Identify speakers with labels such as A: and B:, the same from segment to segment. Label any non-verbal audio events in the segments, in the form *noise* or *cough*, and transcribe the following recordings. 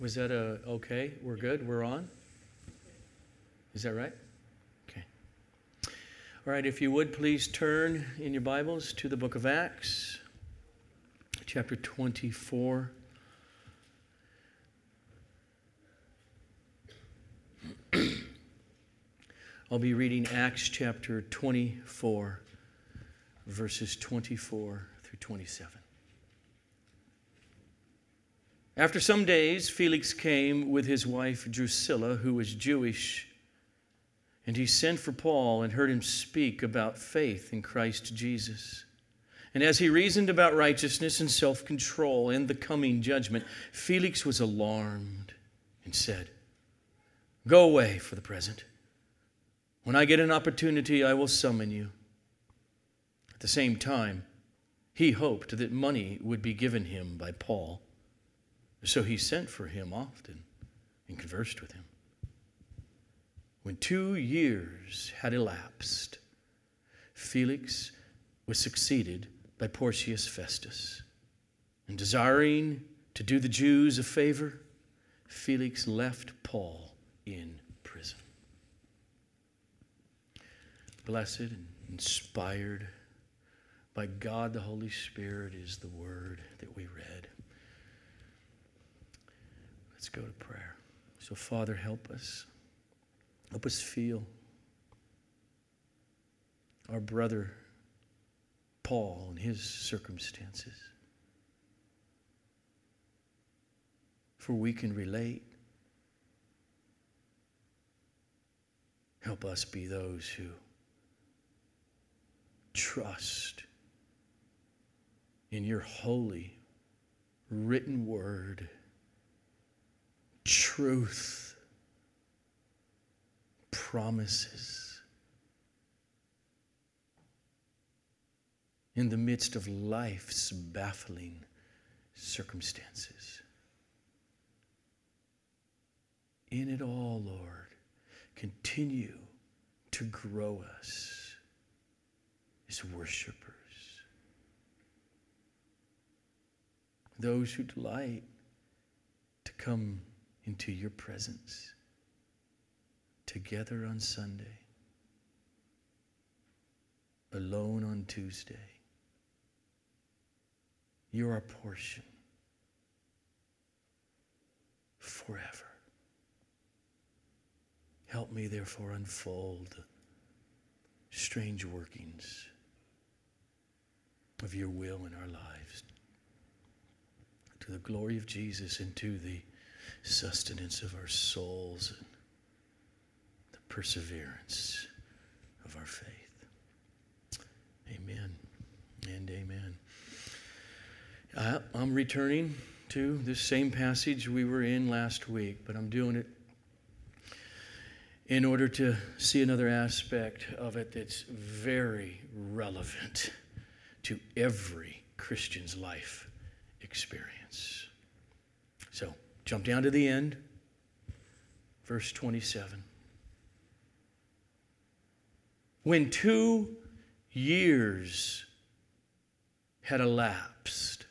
A: Was that a okay? We're good? We're on? Is that right? Okay. All right, if you would please turn in your Bibles to the book of Acts, chapter 24. *clears throat* I'll be reading Acts chapter 24, verses 24 through 27. After some days, Felix came with his wife Drusilla, who was Jewish, and he sent for Paul and heard him speak about faith in Christ Jesus. And as he reasoned about righteousness and self control and the coming judgment, Felix was alarmed and said, Go away for the present. When I get an opportunity, I will summon you. At the same time, he hoped that money would be given him by Paul so he sent for him often and conversed with him. When two years had elapsed, Felix was succeeded by Porcius Festus. And desiring to do the Jews a favor, Felix left Paul in prison. Blessed and inspired by God the Holy Spirit is the word that we read. Let's go to prayer. So, Father, help us. Help us feel our brother Paul and his circumstances. For we can relate. Help us be those who trust in your holy written word truth, promises. In the midst of life's baffling circumstances. In it all, Lord, continue to grow us as worshipers. Those who delight to come into your presence together on Sunday, alone on Tuesday. You're our portion forever. Help me, therefore, unfold strange workings of your will in our lives to the glory of Jesus and to the sustenance of our souls and the perseverance of our faith. Amen and amen. I, I'm returning to this same passage we were in last week, but I'm doing it in order to see another aspect of it that's very relevant to every Christian's life experience. So, Jump down to the end, verse 27. When two years had elapsed,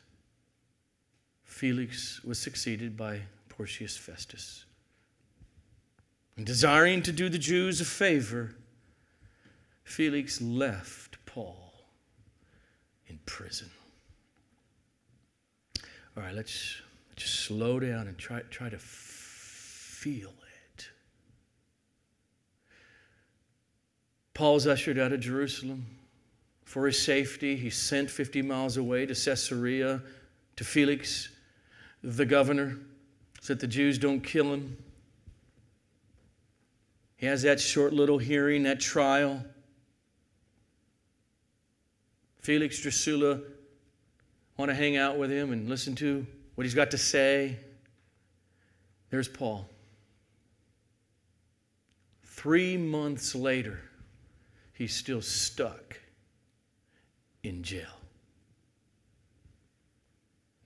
A: Felix was succeeded by Porcius Festus. And desiring to do the Jews a favor, Felix left Paul in prison. All right, let's just slow down and try, try to feel it. Paul's ushered out of Jerusalem. For his safety, he's sent 50 miles away to Caesarea to Felix, the governor, so that the Jews don't kill him. He has that short little hearing, that trial. Felix Drusilla want to hang out with him and listen to what he's got to say. There's Paul. Three months later, he's still stuck in jail.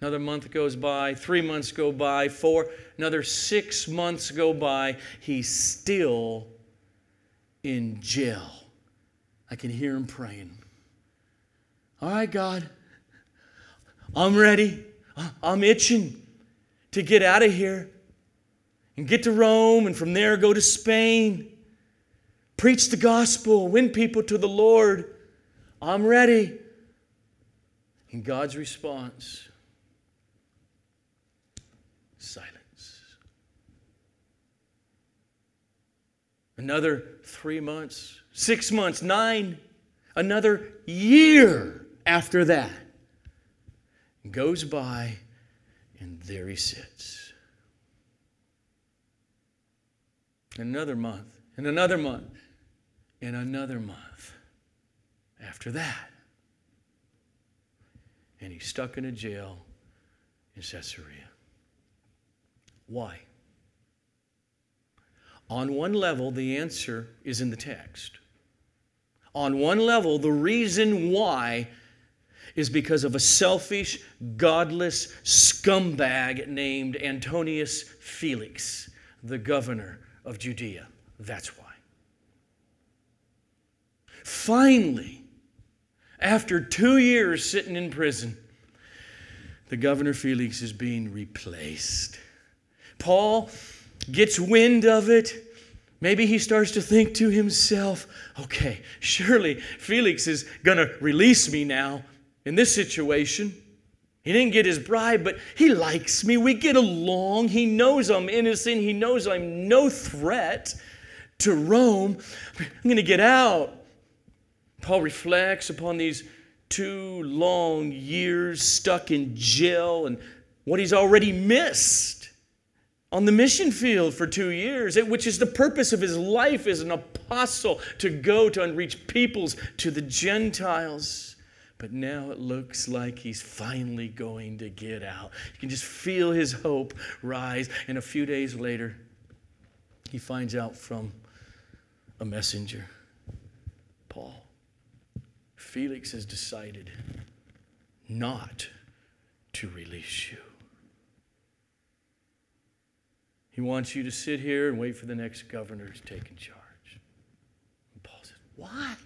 A: Another month goes by, three months go by, four, another six months go by. He's still in jail. I can hear him praying. All right, God, I'm ready. I'm itching to get out of here. and get to Rome and from there go to Spain. Preach the gospel, win people to the Lord. I'm ready. And God's response silence. Another three months, six months, nine, another year after that goes by, and there he sits. Another month, and another month, and another month after that and he's stuck in a jail in Caesarea. Why? On one level, the answer is in the text. On one level, the reason why is because of a selfish, godless scumbag named Antonius Felix, the governor of Judea. That's why. Finally, after two years sitting in prison, the governor Felix is being replaced. Paul gets wind of it. Maybe he starts to think to himself, okay, surely Felix is going to release me now in this situation. He didn't get his bribe, but he likes me. We get along. He knows I'm innocent. He knows I'm no threat to Rome. I'm going to get out. Paul reflects upon these two long years stuck in jail and what he's already missed on the mission field for two years, which is the purpose of his life as an apostle to go to unreach peoples to the Gentiles. But now it looks like he's finally going to get out. You can just feel his hope rise. And a few days later, he finds out from a messenger Paul Felix has decided not to release you. He wants you to sit here and wait for the next governor to take in charge. And Paul says, Why?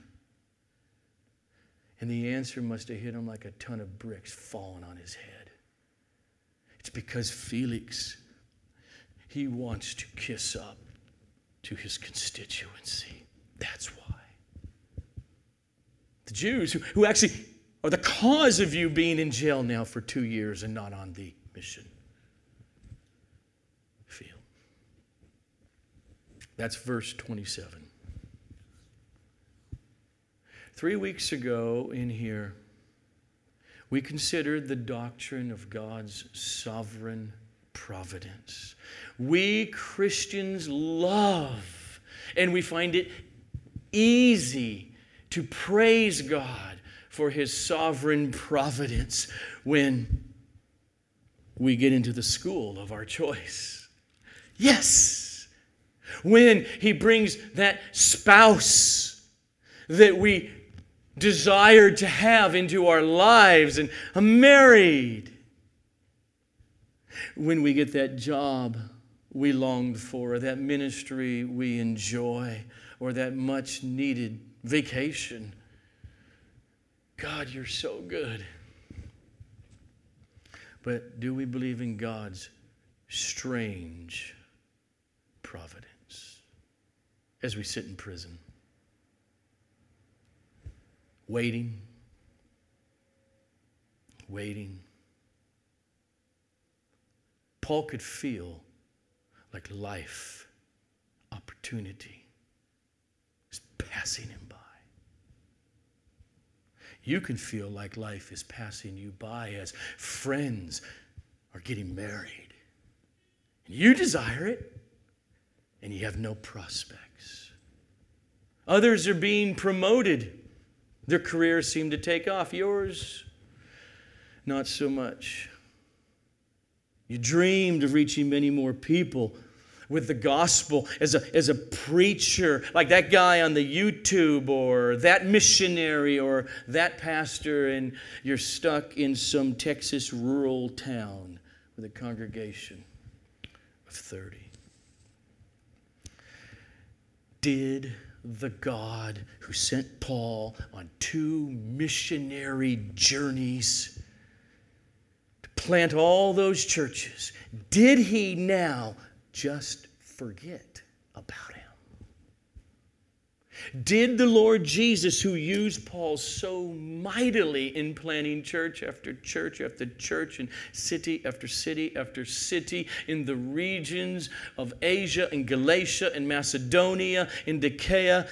A: And the answer must have hit him like a ton of bricks falling on his head. It's because Felix, he wants to kiss up to his constituency. That's why the Jews who, who actually are the cause of you being in jail now for two years and not on the mission field. That's verse 27. Three weeks ago in here, we considered the doctrine of God's sovereign providence. We Christians love and we find it easy to praise God for his sovereign providence when we get into the school of our choice. Yes, when he brings that spouse that we desired to have into our lives and married. When we get that job we longed for, or that ministry we enjoy, or that much needed vacation. God, you're so good. But do we believe in God's strange providence as we sit in prison? Waiting, waiting. Paul could feel like life, opportunity is passing him by. You can feel like life is passing you by as friends are getting married. And you desire it, and you have no prospects. Others are being promoted. Their careers seem to take off. Yours, not so much. You dreamed of reaching many more people with the gospel as a, as a preacher, like that guy on the YouTube or that missionary or that pastor, and you're stuck in some Texas rural town with a congregation of 30. Did the God who sent Paul on two missionary journeys to plant all those churches, did he now just forget about him? Did the Lord Jesus, who used Paul so mightily in planting church after church after church and city after city after city in the regions of Asia and Galatia and Macedonia and Achaia,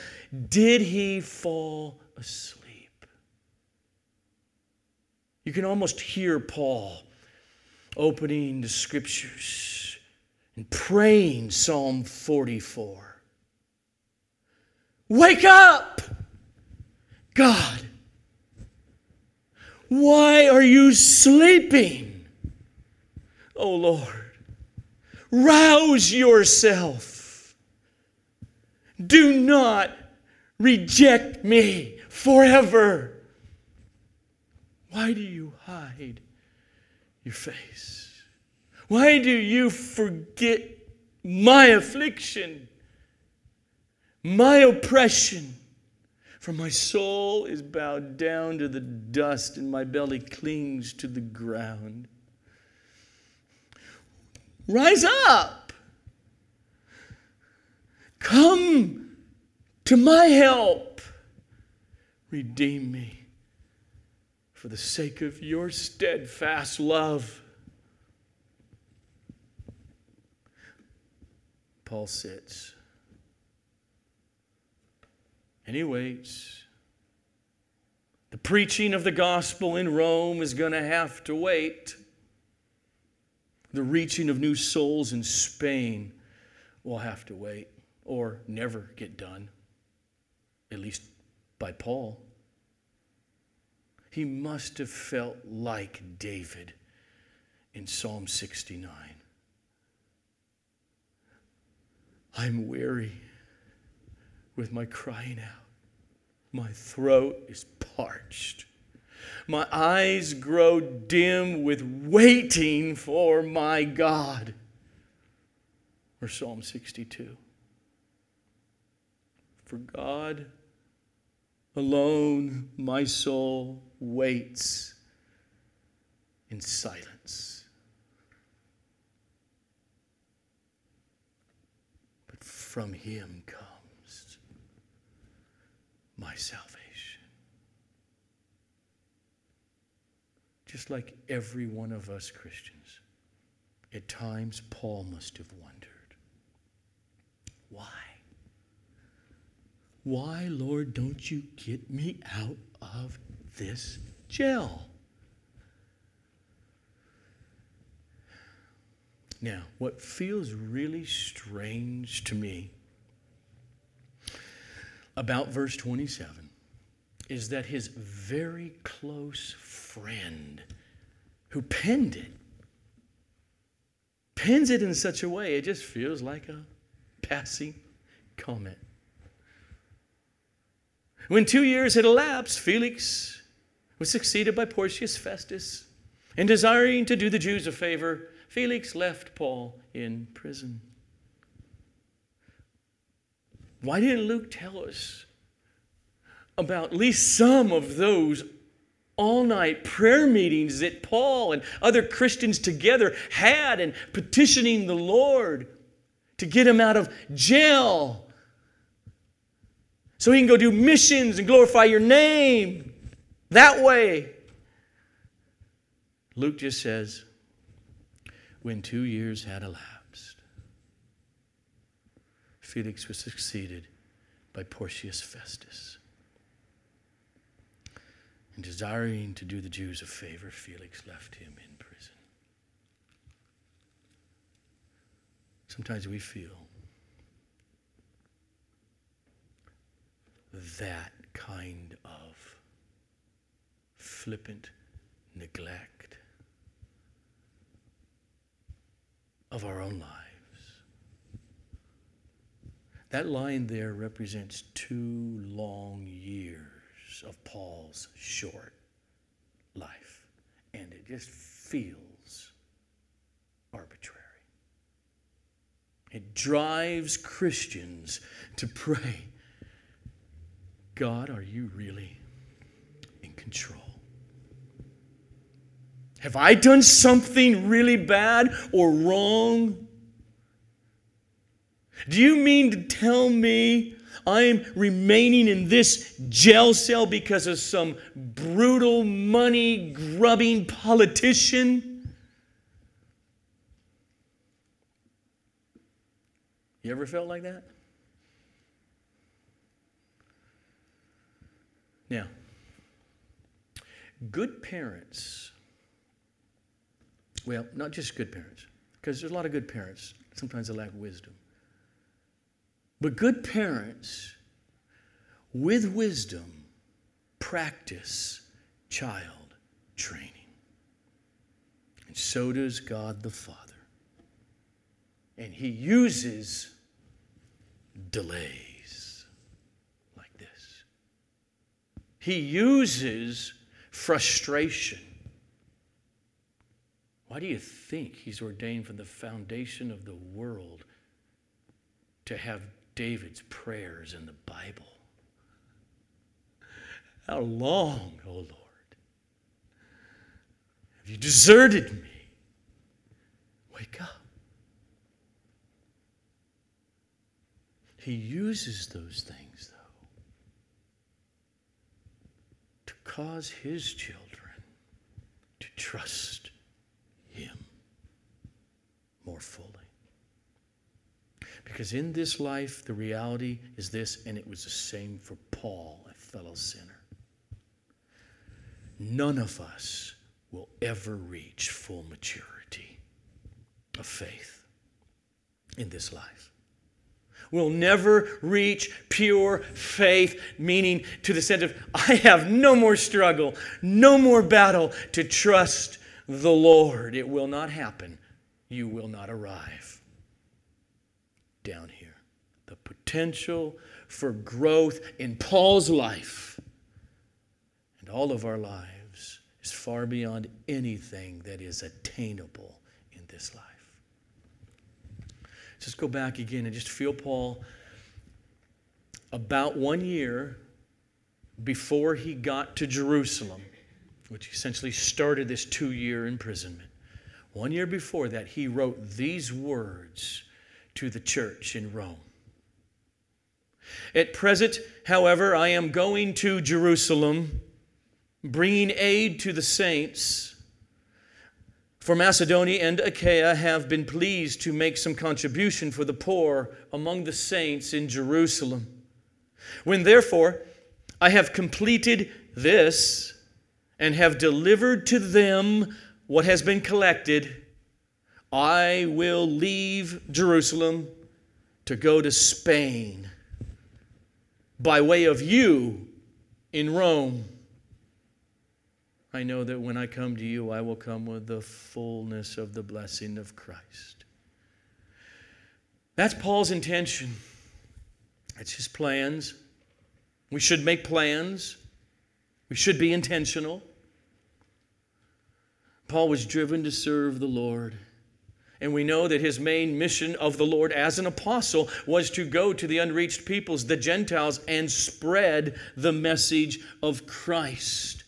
A: did he fall asleep? You can almost hear Paul opening the scriptures and praying Psalm 44. Wake up! God, why are you sleeping? Oh Lord, rouse yourself. Do not reject me forever. Why do you hide your face? Why do you forget my affliction? My oppression. For my soul is bowed down to the dust, and my belly clings to the ground. Rise up. Come to my help. Redeem me for the sake of your steadfast love. Paul sits. And he waits. The preaching of the gospel in Rome is going to have to wait. The reaching of new souls in Spain will have to wait or never get done, at least by Paul. He must have felt like David in Psalm 69. I'm weary with my crying out. My throat is parched. My eyes grow dim with waiting for my God. Or Psalm 62. For God alone my soul waits in silence. But from Him comes my salvation. Just like every one of us Christians, at times Paul must have wondered why? Why, Lord, don't you get me out of this jail? Now, what feels really strange to me about verse 27 is that his very close friend who penned it pens it in such a way it just feels like a passing comment. When two years had elapsed, Felix was succeeded by Porcius Festus, and desiring to do the Jews a favor, Felix left Paul in prison. Why didn't Luke tell us about at least some of those all night prayer meetings that Paul and other Christians together had and petitioning the Lord to get him out of jail so he can go do missions and glorify your name that way? Luke just says, when two years had elapsed. Felix was succeeded by Porcius Festus. And desiring to do the Jews a favor, Felix left him in prison. Sometimes we feel that kind of flippant neglect of our own lives. That line there represents two long years of Paul's short life. And it just feels arbitrary. It drives Christians to pray God, are you really in control? Have I done something really bad or wrong? Do you mean to tell me I'm remaining in this jail cell because of some brutal, money grubbing politician? You ever felt like that? Now, good parents, well, not just good parents, because there's a lot of good parents. Sometimes they lack wisdom. But good parents, with wisdom, practice child training. And so does God the Father. And He uses delays like this. He uses frustration. Why do you think He's ordained from the foundation of the world to have David's prayers in the Bible. How long, O oh Lord, have you deserted me? Wake up. He uses those things, though, to cause his children to trust him more fully. Because in this life, the reality is this, and it was the same for Paul, a fellow sinner. None of us will ever reach full maturity of faith in this life. We'll never reach pure faith, meaning to the sense of, I have no more struggle, no more battle to trust the Lord. It will not happen. You will not arrive down here. The potential for growth in Paul's life and all of our lives is far beyond anything that is attainable in this life. Just go back again and just feel Paul about one year before he got to Jerusalem, which essentially started this two year imprisonment. One year before that, he wrote these words to the church in Rome. At present, however, I am going to Jerusalem, bringing aid to the saints. For Macedonia and Achaia have been pleased to make some contribution for the poor among the saints in Jerusalem. When therefore I have completed this and have delivered to them what has been collected, I will leave Jerusalem to go to Spain by way of you in Rome. I know that when I come to you, I will come with the fullness of the blessing of Christ. That's Paul's intention. That's his plans. We should make plans. We should be intentional. Paul was driven to serve the Lord. And we know that his main mission of the Lord as an apostle was to go to the unreached peoples, the Gentiles, and spread the message of Christ.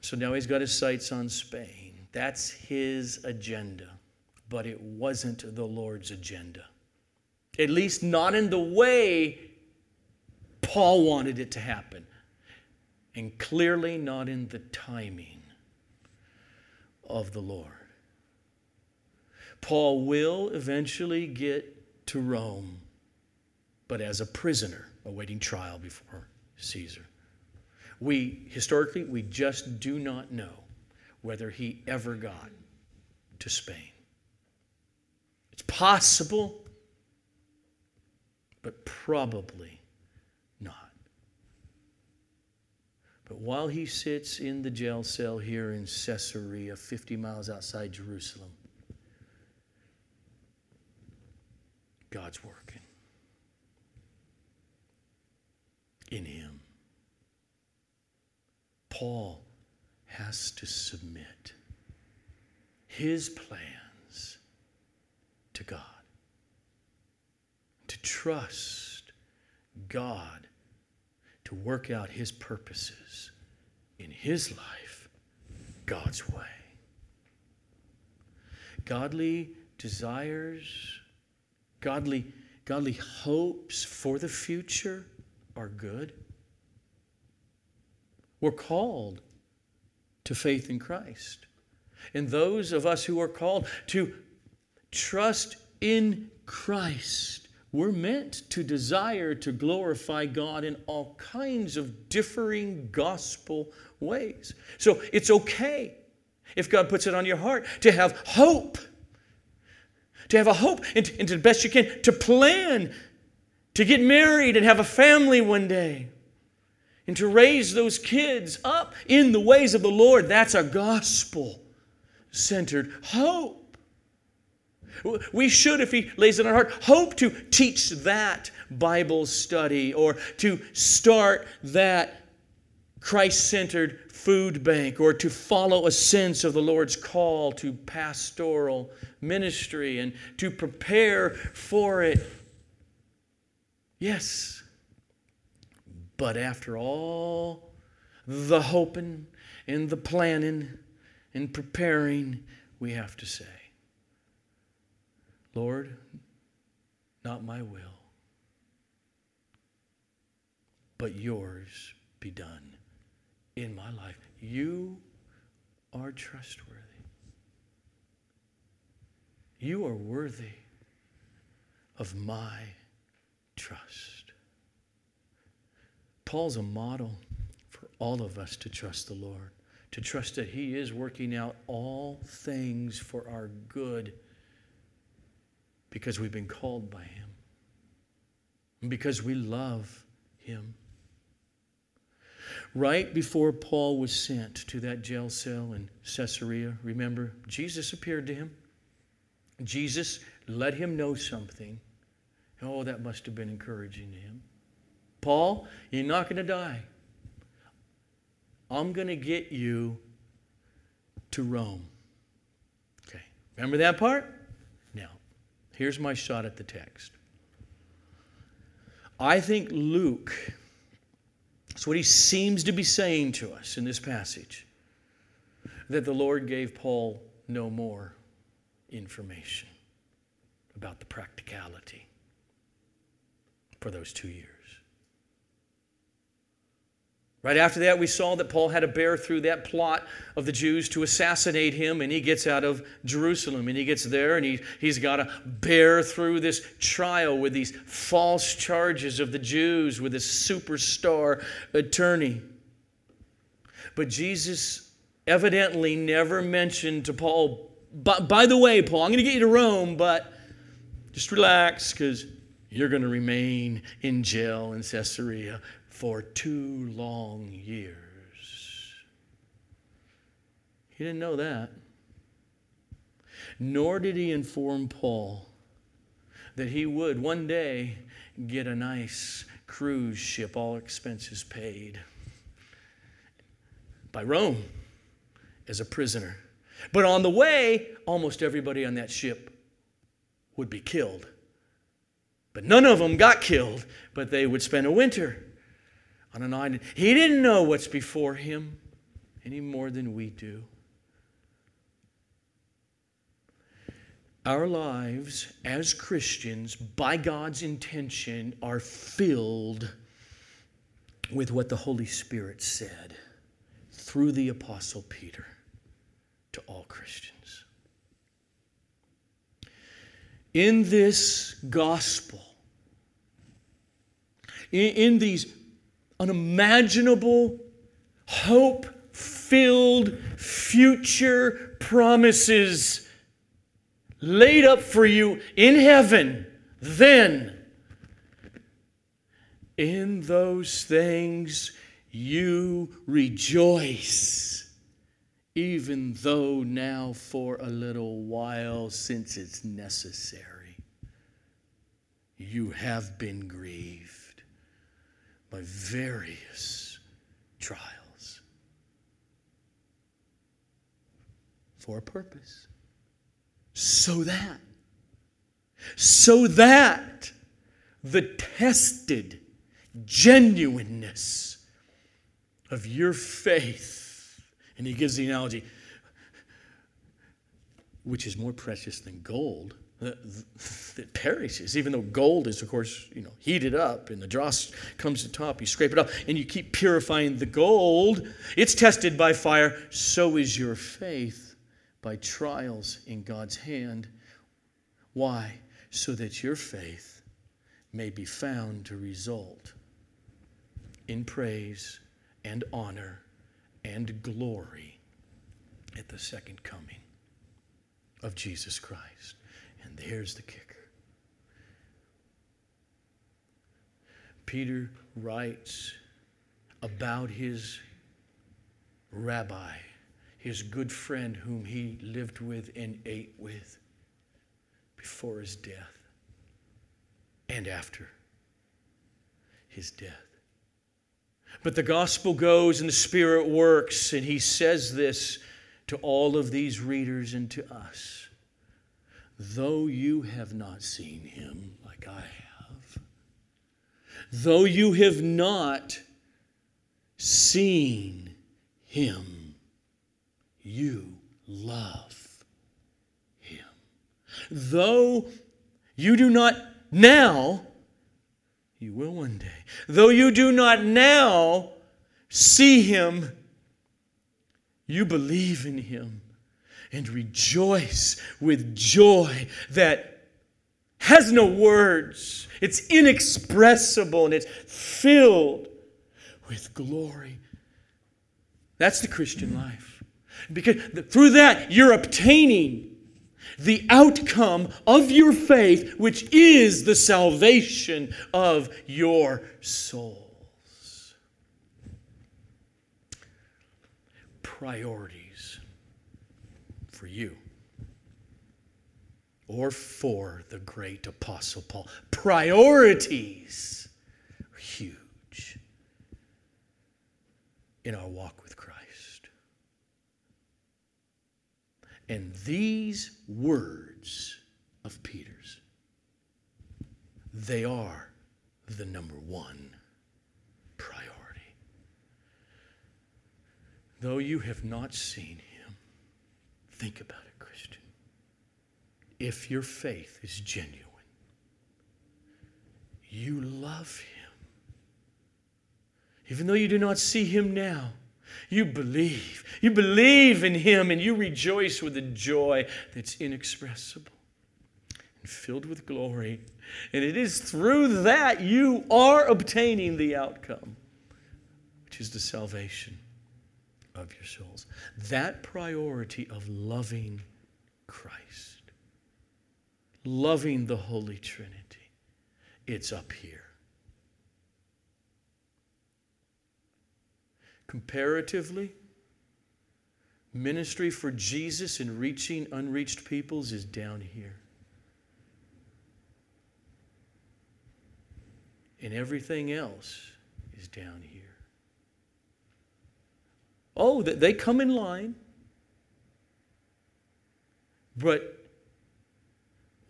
A: So now he's got his sights on Spain. That's his agenda. But it wasn't the Lord's agenda. At least not in the way Paul wanted it to happen. And clearly not in the timing of the Lord. Paul will eventually get to Rome, but as a prisoner awaiting trial before Caesar. We, historically, we just do not know whether he ever got to Spain. It's possible, but probably not. But while he sits in the jail cell here in Caesarea, 50 miles outside Jerusalem, God's working in him. Paul has to submit his plans to God, to trust God to work out his purposes in his life God's way. Godly desires godly, godly hopes for the future are good. We're called to faith in Christ. And those of us who are called to trust in Christ, we're meant to desire to glorify God in all kinds of differing gospel ways. So it's okay if God puts it on your heart to have hope, to have a hope, and, and to the best you can, to plan to get married and have a family one day and to raise those kids up in the ways of the Lord. That's a gospel centered hope. We should, if He lays it on our heart, hope to teach that Bible study or to start that Christ centered food bank or to follow a sense of the Lord's call to pastoral ministry and to prepare for it. Yes. But after all the hoping and the planning and preparing, we have to say, Lord, not my will, but yours be done in my life. You are trustworthy. You are worthy of my trust. Paul's a model for all of us to trust the Lord, to trust that He is working out all things for our good because we've been called by Him because we love Him right before Paul was sent to that jail cell in Caesarea, remember, Jesus appeared to him. Jesus let him know something. Oh, that must have been encouraging to him. Paul, you're not going to die. I'm going to get you to Rome. Okay. Remember that part? Now, here's my shot at the text. I think Luke that's what he seems to be saying to us in this passage that the Lord gave Paul no more information about the practicality for those two years. Right after that, we saw that Paul had to bear through that plot of the Jews to assassinate him, and he gets out of Jerusalem, and he gets there, and he, he's got to bear through this trial with these false charges of the Jews with this superstar attorney. But Jesus evidently never mentioned to Paul, by, by the way, Paul, I'm going to get you to Rome, but just relax because you're going to remain in jail in Caesarea for two long years. He didn't know that. Nor did he inform Paul that he would one day get a nice cruise ship, all expenses paid, by Rome as a prisoner. But on the way, almost everybody on that ship would be killed. But none of them got killed, but they would spend a winter on an island. He didn't know what's before him any more than we do. Our lives as Christians, by God's intention, are filled with what the Holy Spirit said through the Apostle Peter to all Christians. In this gospel, in, in these unimaginable, hope filled future promises laid up for you in heaven, then in those things you rejoice, even though now for a little while, since it's necessary, you have been grieved by various trials for a purpose. So that, so that the tested genuineness of your faith, and he gives the analogy, which is more precious than gold. That perishes, even though gold is, of course, you know, heated up and the dross comes to top. You scrape it off and you keep purifying the gold. It's tested by fire. So is your faith by trials in God's hand. Why? So that your faith may be found to result in praise and honor and glory at the second coming of Jesus Christ. And there's the kicker. Peter writes about his rabbi, his good friend whom he lived with and ate with before his death and after his death. But the gospel goes and the Spirit works, and he says this to all of these readers and to us though you have not seen him like I have, though you have not seen him, you love him. Though you do not now, you will one day. Though you do not now see him, you believe in him and rejoice with joy that has no words. It's inexpressible and it's filled with glory. That's the Christian life. Because through that, you're obtaining the outcome of your faith, which is the salvation of your souls. Priority for you or for the great Apostle Paul. Priorities are huge in our walk with Christ. And these words of Peter's, they are the number one priority. Though you have not seen him, Think about it, Christian. If your faith is genuine, you love Him. Even though you do not see Him now, you believe. You believe in Him and you rejoice with a joy that's inexpressible and filled with glory. And it is through that you are obtaining the outcome, which is the salvation of your souls. That priority of loving Christ, loving the Holy Trinity, it's up here. Comparatively, ministry for Jesus and reaching unreached peoples is down here. And everything else is down here. Oh, they come in line. But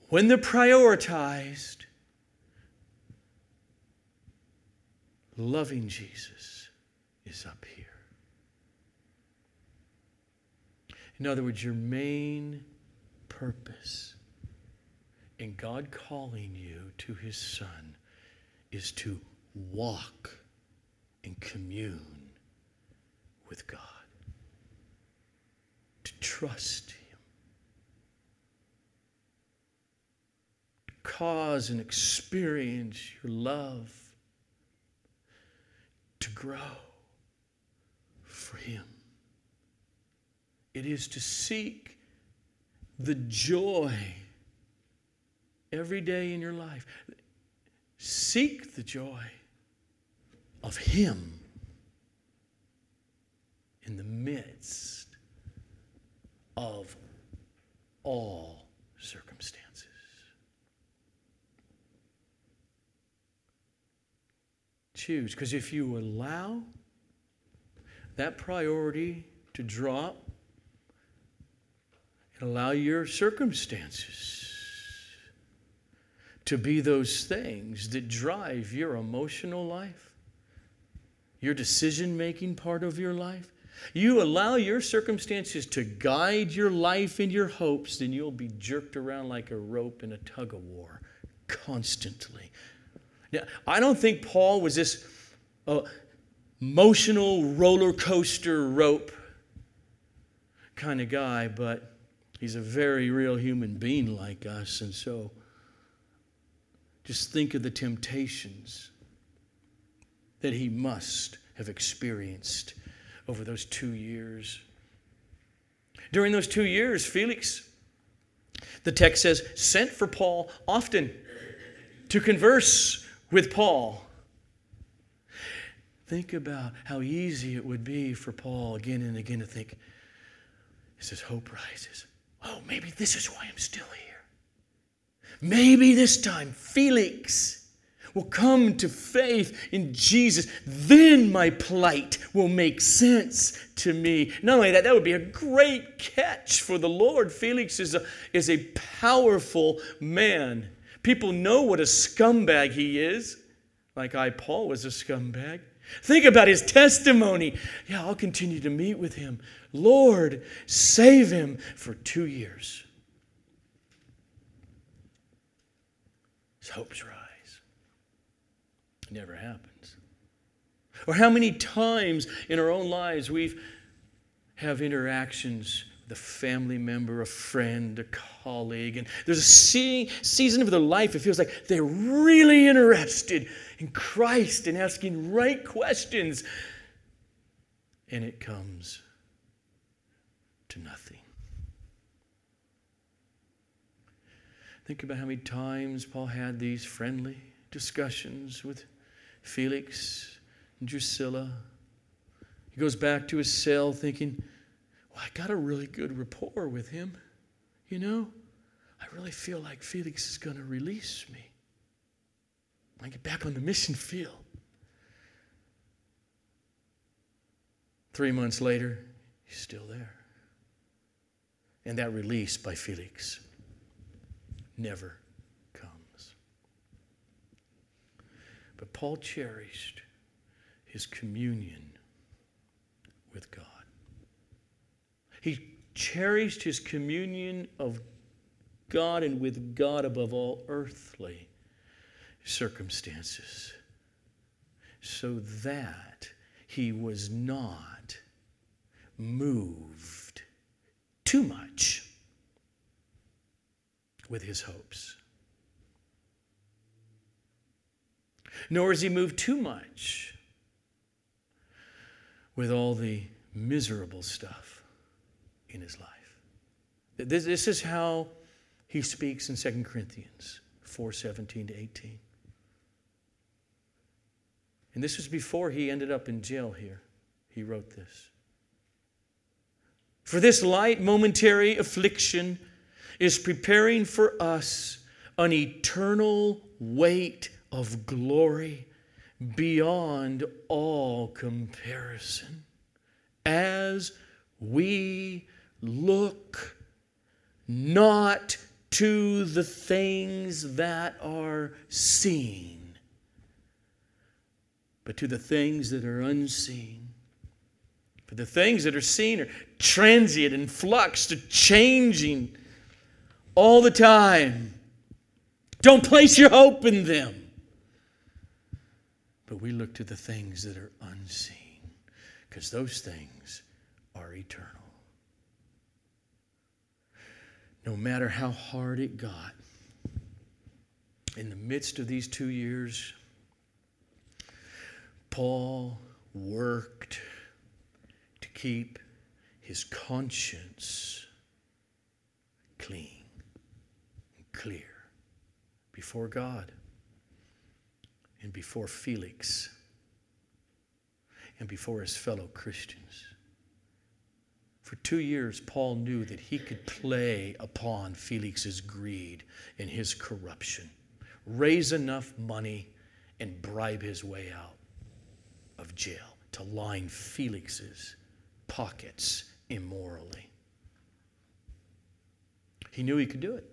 A: when they're prioritized, loving Jesus is up here. In other words, your main purpose in God calling you to His Son is to walk and commune with God, to trust Him, to cause and experience your love, to grow for Him. It is to seek the joy every day in your life. Seek the joy of Him in the midst of all circumstances. Choose, because if you allow that priority to drop and allow your circumstances to be those things that drive your emotional life, your decision making part of your life, you allow your circumstances to guide your life and your hopes, then you'll be jerked around like a rope in a tug of war constantly. Now, I don't think Paul was this uh, emotional roller coaster rope kind of guy, but he's a very real human being like us. And so just think of the temptations that he must have experienced over those two years. During those two years, Felix, the text says, sent for Paul often to converse with Paul. Think about how easy it would be for Paul again and again to think, as his hope rises, oh, maybe this is why I'm still here. Maybe this time Felix will come to faith in Jesus, then my plight will make sense to me. Not only that, that would be a great catch for the Lord. Felix is a, is a powerful man. People know what a scumbag he is, like I, Paul, was a scumbag. Think about his testimony. Yeah, I'll continue to meet with him. Lord, save him for two years. His hopes rise It never happens. Or how many times in our own lives we've have interactions a family member, a friend, a colleague, and there's a season of their life it feels like they're really interested in Christ and asking right questions, and it comes to nothing. Think about how many times Paul had these friendly discussions with Felix and Drusilla. He goes back to his cell thinking, well, I got a really good rapport with him. You know, I really feel like Felix is going to release me. I get back on the mission field. Three months later, he's still there. And that release by Felix never comes. But Paul cherished his communion with God. He cherished his communion of God and with God above all earthly circumstances so that he was not moved too much with his hopes. nor is he moved too much with all the miserable stuff in his life. This, this is how he speaks in 2 Corinthians 4 17 to 18. And this was before he ended up in jail here. He wrote this. For this light momentary affliction is preparing for us an eternal weight of glory beyond all comparison as we look not to the things that are seen, but to the things that are unseen. For the things that are seen are transient and flux, to changing all the time. Don't place your hope in them but we look to the things that are unseen because those things are eternal. No matter how hard it got, in the midst of these two years, Paul worked to keep his conscience clean and clear before God and before Felix and before his fellow Christians. For two years, Paul knew that he could play upon Felix's greed and his corruption, raise enough money, and bribe his way out of jail to line Felix's pockets immorally. He knew he could do it.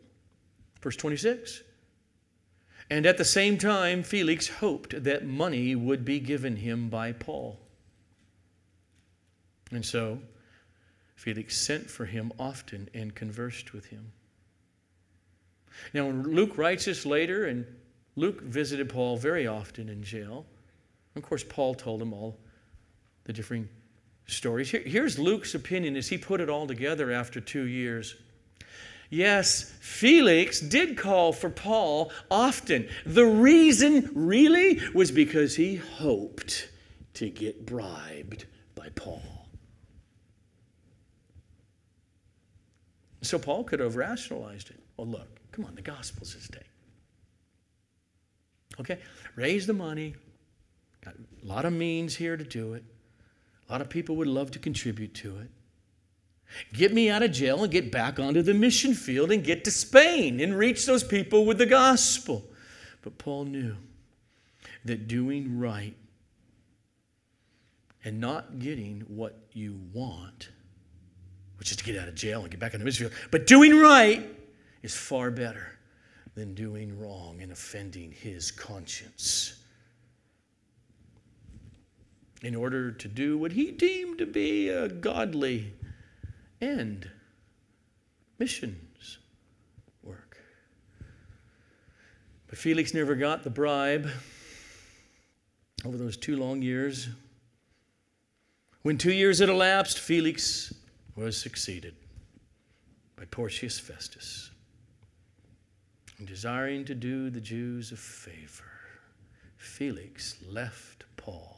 A: Verse 26 and at the same time, Felix hoped that money would be given him by Paul. And so Felix sent for him often and conversed with him. Now, when Luke writes this later, and Luke visited Paul very often in jail, of course, Paul told him all the different stories. Here, here's Luke's opinion as he put it all together after two years. Yes, Felix did call for Paul often. The reason, really, was because he hoped to get bribed by Paul. So Paul could have rationalized it. Well, look, come on, the gospel's at stake. Okay, raise the money. Got a lot of means here to do it. A lot of people would love to contribute to it. Get me out of jail and get back onto the mission field and get to Spain and reach those people with the gospel. But Paul knew that doing right and not getting what you want, which is to get out of jail and get back on the mission field, but doing right is far better than doing wrong and offending his conscience. In order to do what he deemed to be a godly end missions work. But Felix never got the bribe over those two long years. When two years had elapsed, Felix was succeeded by Porcius Festus. And desiring to do the Jews a favor, Felix left Paul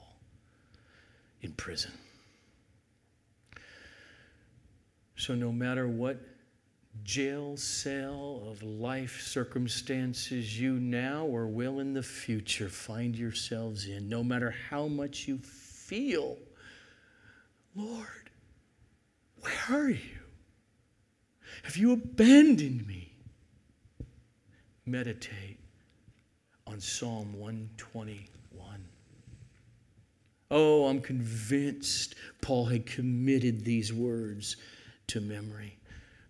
A: in prison. So, no matter what jail cell of life circumstances you now or will in the future find yourselves in, no matter how much you feel, Lord, where are you? Have you abandoned me? Meditate on Psalm 121. Oh, I'm convinced Paul had committed these words to memory.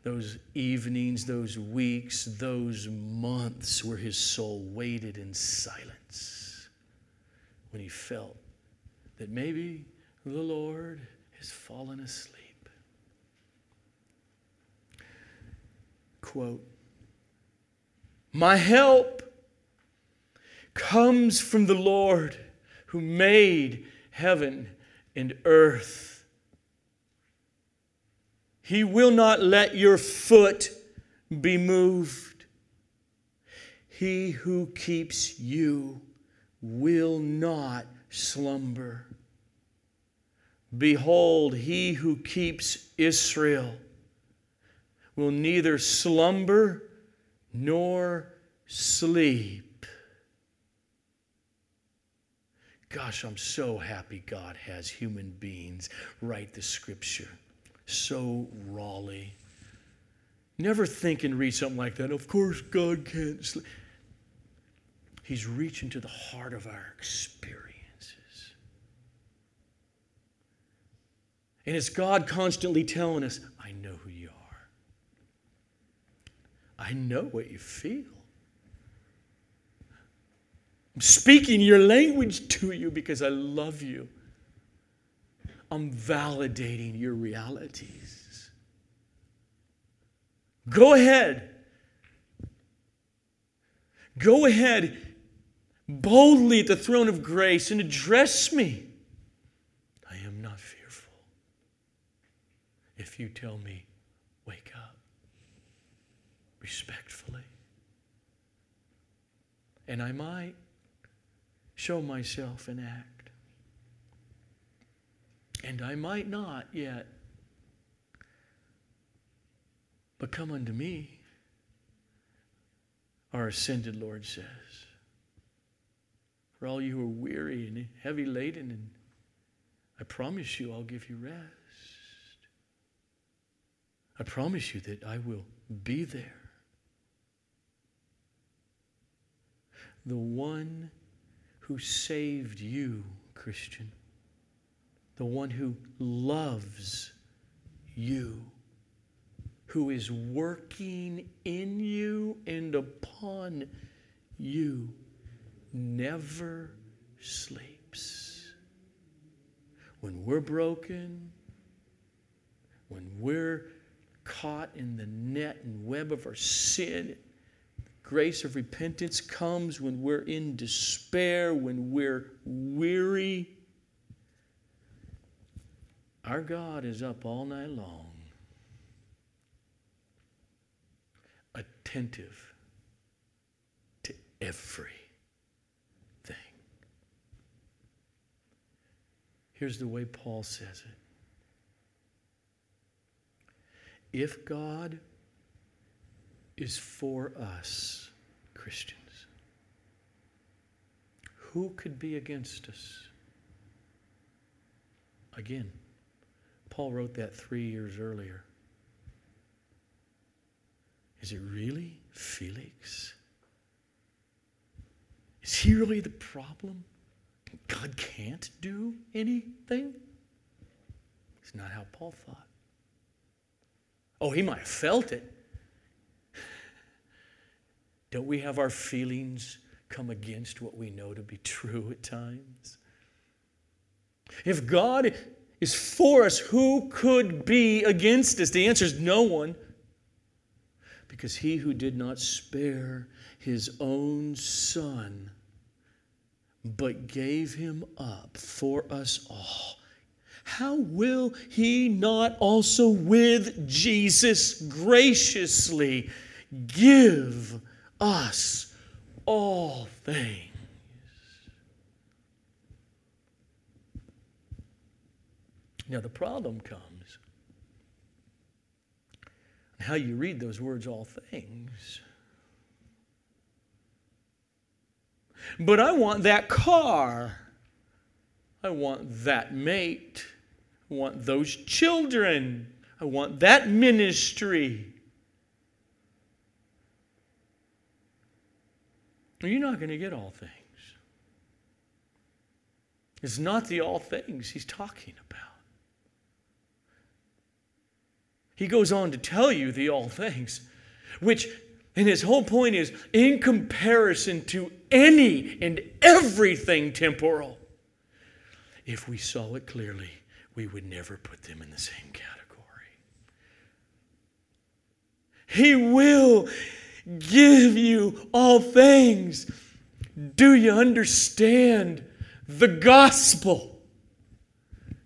A: Those evenings, those weeks, those months where his soul waited in silence when he felt that maybe the Lord has fallen asleep. Quote My help comes from the Lord who made heaven and earth. He will not let your foot be moved. He who keeps you will not slumber. Behold, he who keeps Israel will neither slumber nor sleep. Gosh, I'm so happy God has human beings write the scripture so rawly. Never think and read something like that. Of course, God can't sleep. He's reaching to the heart of our experiences. And it's God constantly telling us, I know. I know what you feel. I'm speaking your language to you because I love you. I'm validating your realities. Go ahead. Go ahead boldly at the throne of grace and address me. I am not fearful. If you tell me, respectfully. And I might show myself and act and I might not yet. But come unto me, our ascended Lord says. For all you who are weary and heavy laden, and I promise you I'll give you rest. I promise you that I will be there. The one who saved you, Christian the one who loves you, who is working in you and upon you, never sleeps. When we're broken, when we're caught in the net and web of our sin, grace of repentance comes when we're in despair, when we're weary. Our God is up all night long, attentive to everything. Here's the way Paul says it If God is for us, Christians, who could be against us? Again, Paul wrote that three years earlier. Is it really Felix? Is he really the problem? God can't do anything? It's not how Paul thought. Oh, he might have felt it. Don't we have our feelings come against what we know to be true at times? If God is for us, who could be against us? The answer is no one. Because he who did not spare his own son, but gave him up for us all how will he not also with Jesus graciously give us all things? Now, the problem comes how you read those words, all things. But I want that car. I want that mate. I want those children. I want that ministry. You're not going to get all things. It's not the all things he's talking about. He goes on to tell you the all things, which, and his whole point is in comparison to any and everything temporal, if we saw it clearly, we would never put them in the same category. He will give you all things. Do you understand the gospel?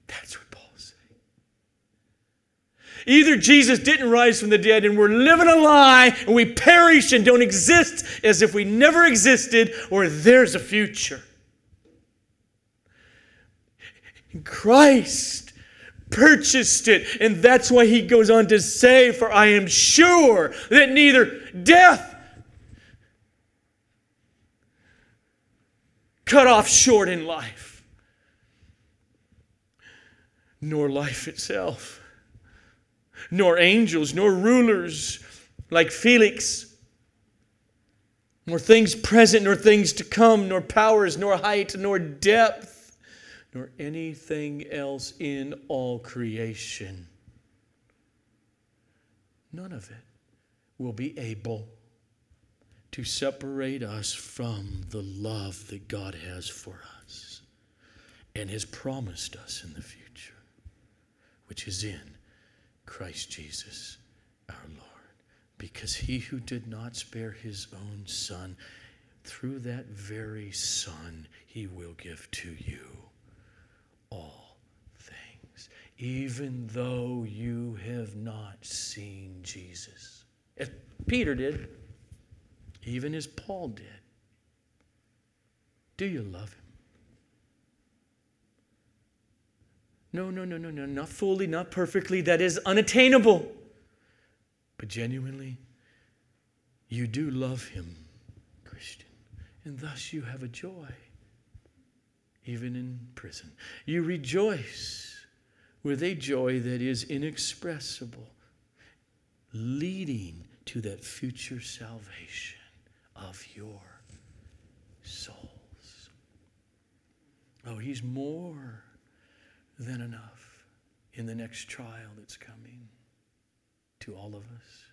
A: That's what Paul's saying. Either Jesus didn't rise from the dead and we're living a lie and we perish and don't exist as if we never existed, or there's a future. Christ purchased it. And that's why he goes on to say, For I am sure that neither death, cut off short in life, nor life itself, nor angels, nor rulers like Felix, nor things present, nor things to come, nor powers, nor height, nor depth nor anything else in all creation. None of it will be able to separate us from the love that God has for us and has promised us in the future, which is in Christ Jesus our Lord. Because he who did not spare his own son, through that very son, he will give to you all things, even though you have not seen Jesus. As Peter did, even as Paul did. Do you love him? No, no, no, no, no, not fully, not perfectly. That is unattainable. But genuinely, you do love him, Christian, and thus you have a joy even in prison. You rejoice with a joy that is inexpressible, leading to that future salvation of your souls. Oh, He's more than enough in the next trial that's coming to all of us.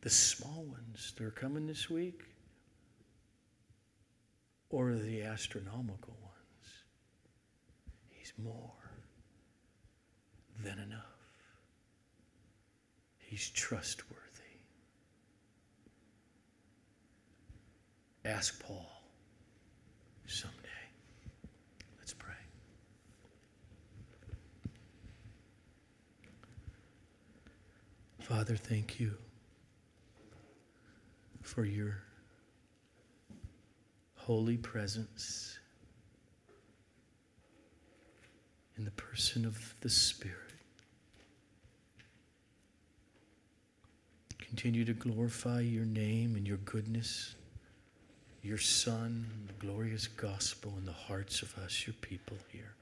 A: The small ones that are coming this week, or the astronomical more than enough. He's trustworthy. Ask Paul someday. Let's pray. Father, thank you for your holy presence in the person of the Spirit. Continue to glorify your name and your goodness, your Son, the glorious gospel in the hearts of us, your people here.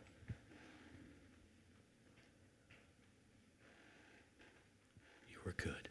A: You are good.